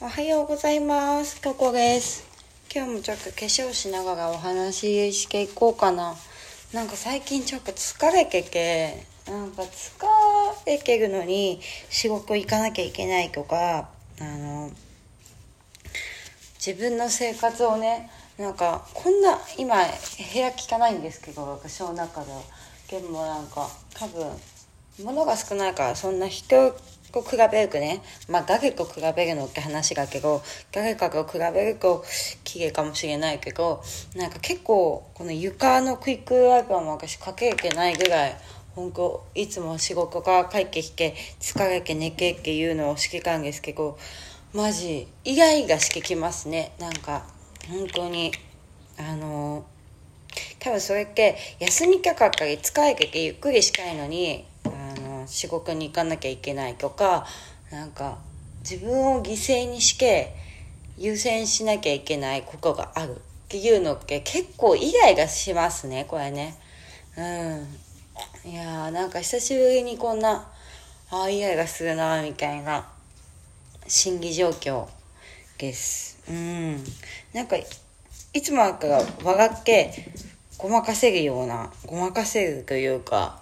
おはようございます。ここです。今日もちょっと化粧しながらお話ししていこうかな。なんか最近ちょっと疲れてけ、なんか疲れてるのに仕事行かなきゃいけないとか、あの、自分の生活をね、なんかこんな、今部屋汚いんですけど、私の中では。でもなんか多分、物が少ないからそんな人と比べるとね。まあ誰と比べるのって話だけど誰かと比べると綺麗かもしれないけどなんか結構この床のクイックワイパーも私かけてないぐらい本当いつも仕事から帰ってきて疲れて寝てっていうのをしてたんですけどマジイライラしてきますね。なんか本当にあの多分それって休みたかったり疲れててゆっくりしたいのに仕事に行かなきゃいけないとかなんか自分を犠牲にして優先しなきゃいけないことがある。っていうのって結構イライラしますねこれね。うん。いやーなんか久しぶりにこんなああイライラするなみたいな心理状況です。うん。なんかいつもだから笑ってごまかせるようなごまかせるというか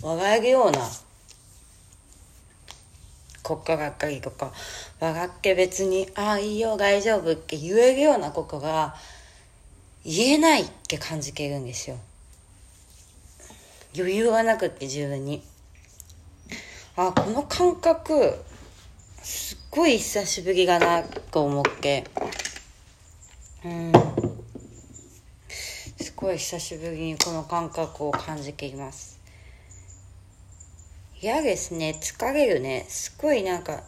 笑えるような国家がっかりとか笑って別に「ああいいよ大丈夫」って言えるようなことが言えないって感じてるんですよ。余裕がなくって自分に。あこの感覚すっごい久しぶりだなと思って。うん。すごい久しぶりにこの感覚を感じています。嫌ですね。疲れるね。すごいなんか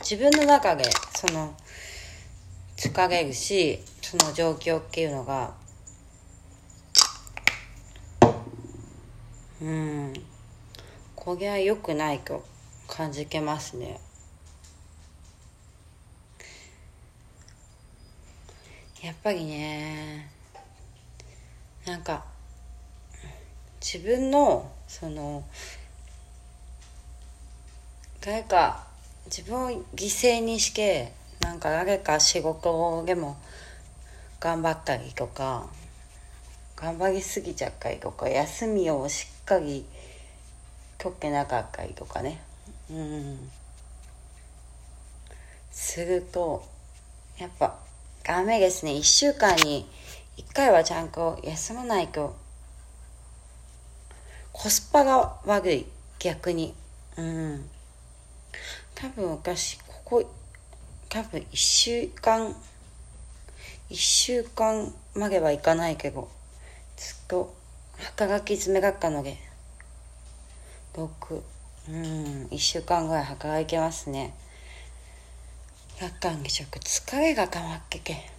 自分の中でその疲れるしその状況っていうのがうん。これは良くないと感じてますね。やっぱりねなんか自分のその誰か自分を犠牲にしてなんか誰か仕事でも頑張ったりとか頑張りすぎちゃったりとか休みをしっかり取ってなかったりとかね。うん。するとやっぱダメですね。1週間に1回はちゃんと休まないとコスパが悪い逆に。うん。多分私ここ多分1週間1週間まではいかないけどずっと働き詰めだったので6うん1週間ぐらい働いてますね。夜間下食疲れが溜まってけ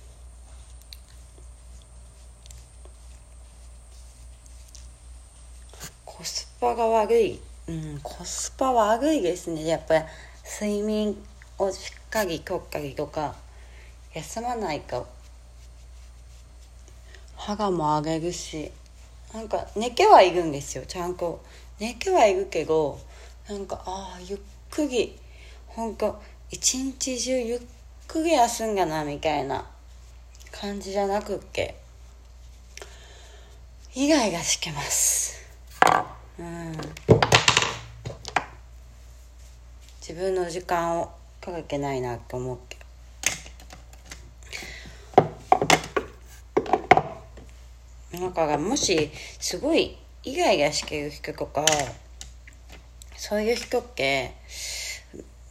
コスパが悪い。うんコスパ悪いですね。やっぱり睡眠をしっかりとったりとか休まないと。歯がも上げるし。なんか寝てはいるんですよ。ちゃんと。寝てはいるけどなんかああゆっくり。ほんと一日中ゆっくり休んだなみたいな。感じじゃなくっけイライラしてます。うん自分の時間をかけないなと思って。だからもしすごいイライラしてる人とかそういう人って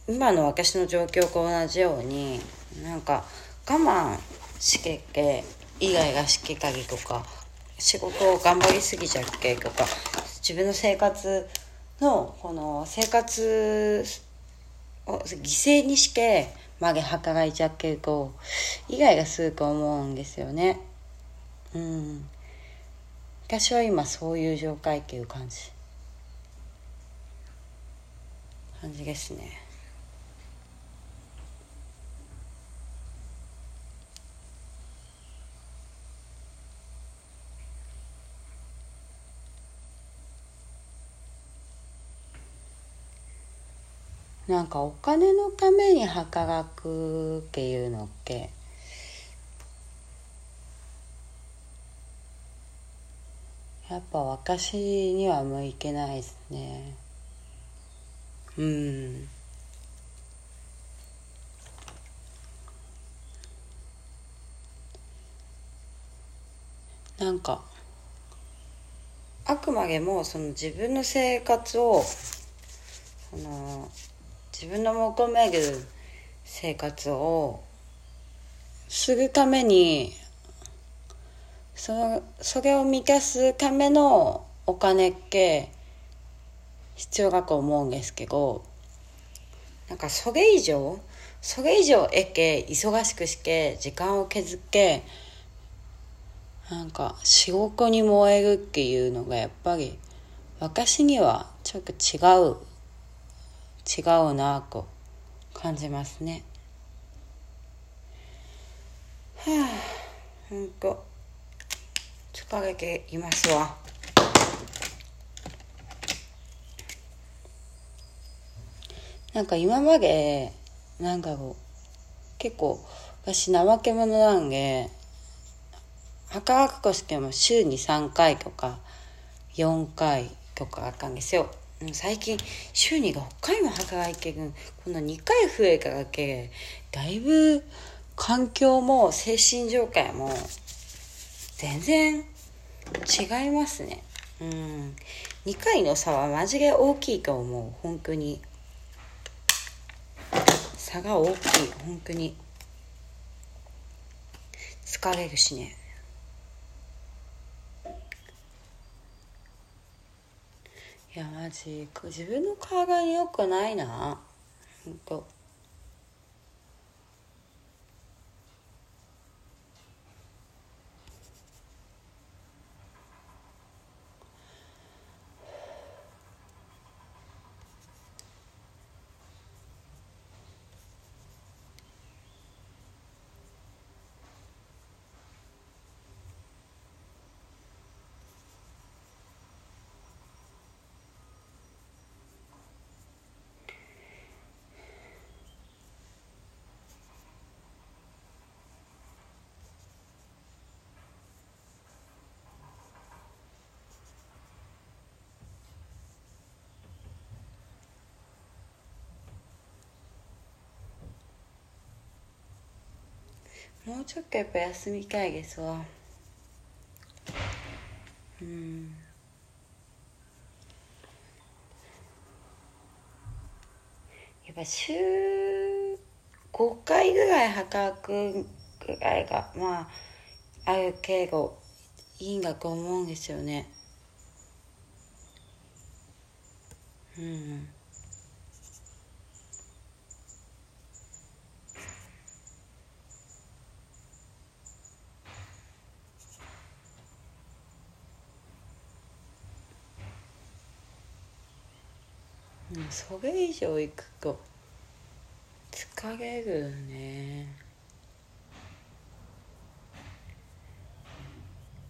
今の私の状況と同じようになんか我慢しててイライラしてたりとか仕事を頑張りすぎちゃってとか自分の生活のこの生活を犠牲にしてまで働いちゃってるとイライラすごく思うんですよね。うん。私は今そういう状態っていう感じ。感じですね。なんかお金のために働くっていうのってやっぱ私には向いてないですね。うん。なんかあくまでもその自分の生活をその自分の求める生活をするためにそのそれを満たすためのお金って必要だと思うんですけどなんかそれ以上それ以上得け忙しくして時間を削ってなんか仕事に燃えるっていうのがやっぱり私にはちょっと違う違うなと感じますね。はあほんと。疲れていますわ。なんか今までなんだろう結構私怠け者なんで働くとしても週に3回とか4回とかあったんですよ。最近週に6回も働いてる。この2回増えただけだいぶ環境も精神状態も全然違いますね。うん。2回の差はマジで大きいと思う。本当に。差が大きい。本当に。疲れるしね。やマジ。自分の体によくないな。ほんと。もうちょっとやっぱ休みたいですわ。うん。やっぱ週5回ぐらい働くぐらいがまああるけどいいんだと思うんですよね。うん。それ以上行くと疲れるね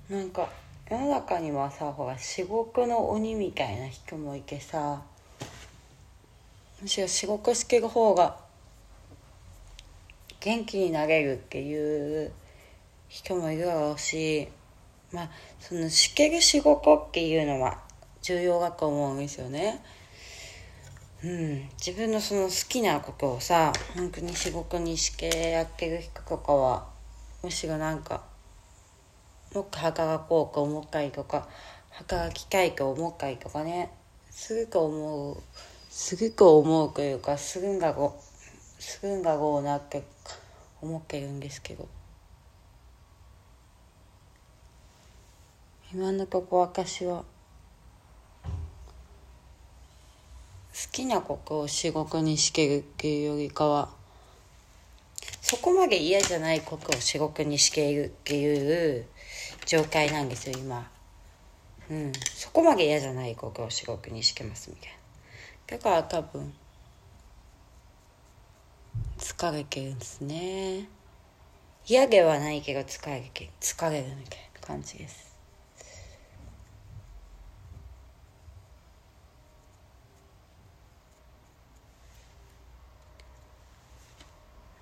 なんか世の中にはさほら至極の鬼みたいな人もいてさむしろ仕事してる方が元気になれるっていう人もいるだろうしまあそのしける仕事っていうのは重要だと思うんですよね。うん、自分のその好きなことをさ本当に仕事にしてやってる人とかはむしろなんかもっと働こうと思ったりとか働きたいと思ったりとかねすると思うすると思うというかするんだろうするんだろうなって思ってるんですけど今のとこ私は。好きなことを仕事にしてるっていうよりかはそこまで嫌じゃないことを仕事にしているっていう状態なんですよ今。うん。そこまで嫌じゃないことを仕事にしてますみたいな。だから多分疲れてるんですね。嫌ではないけど疲れて疲れるみたいな感じです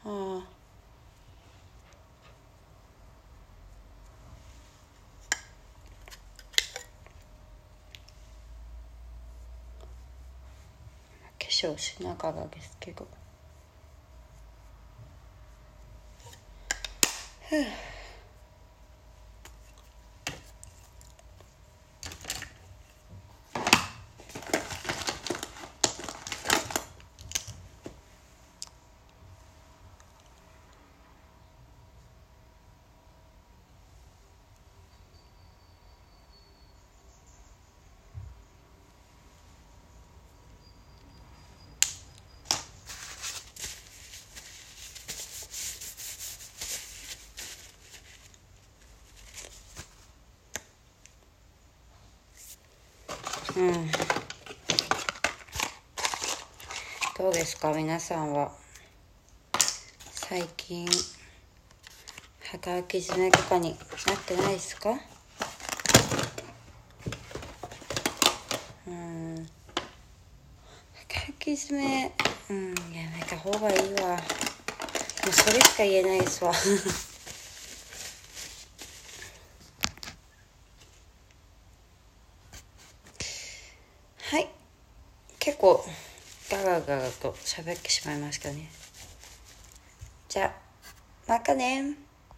ああ化粧しながらですけど。ふう。うん。どうですか皆さんは？最近働き詰めとかになってないですか？うん。働き詰めうん。やめた方がいいわ。もうそれしか言えないですわはい結構ガガと喋ってしまいましたね。じゃあまたね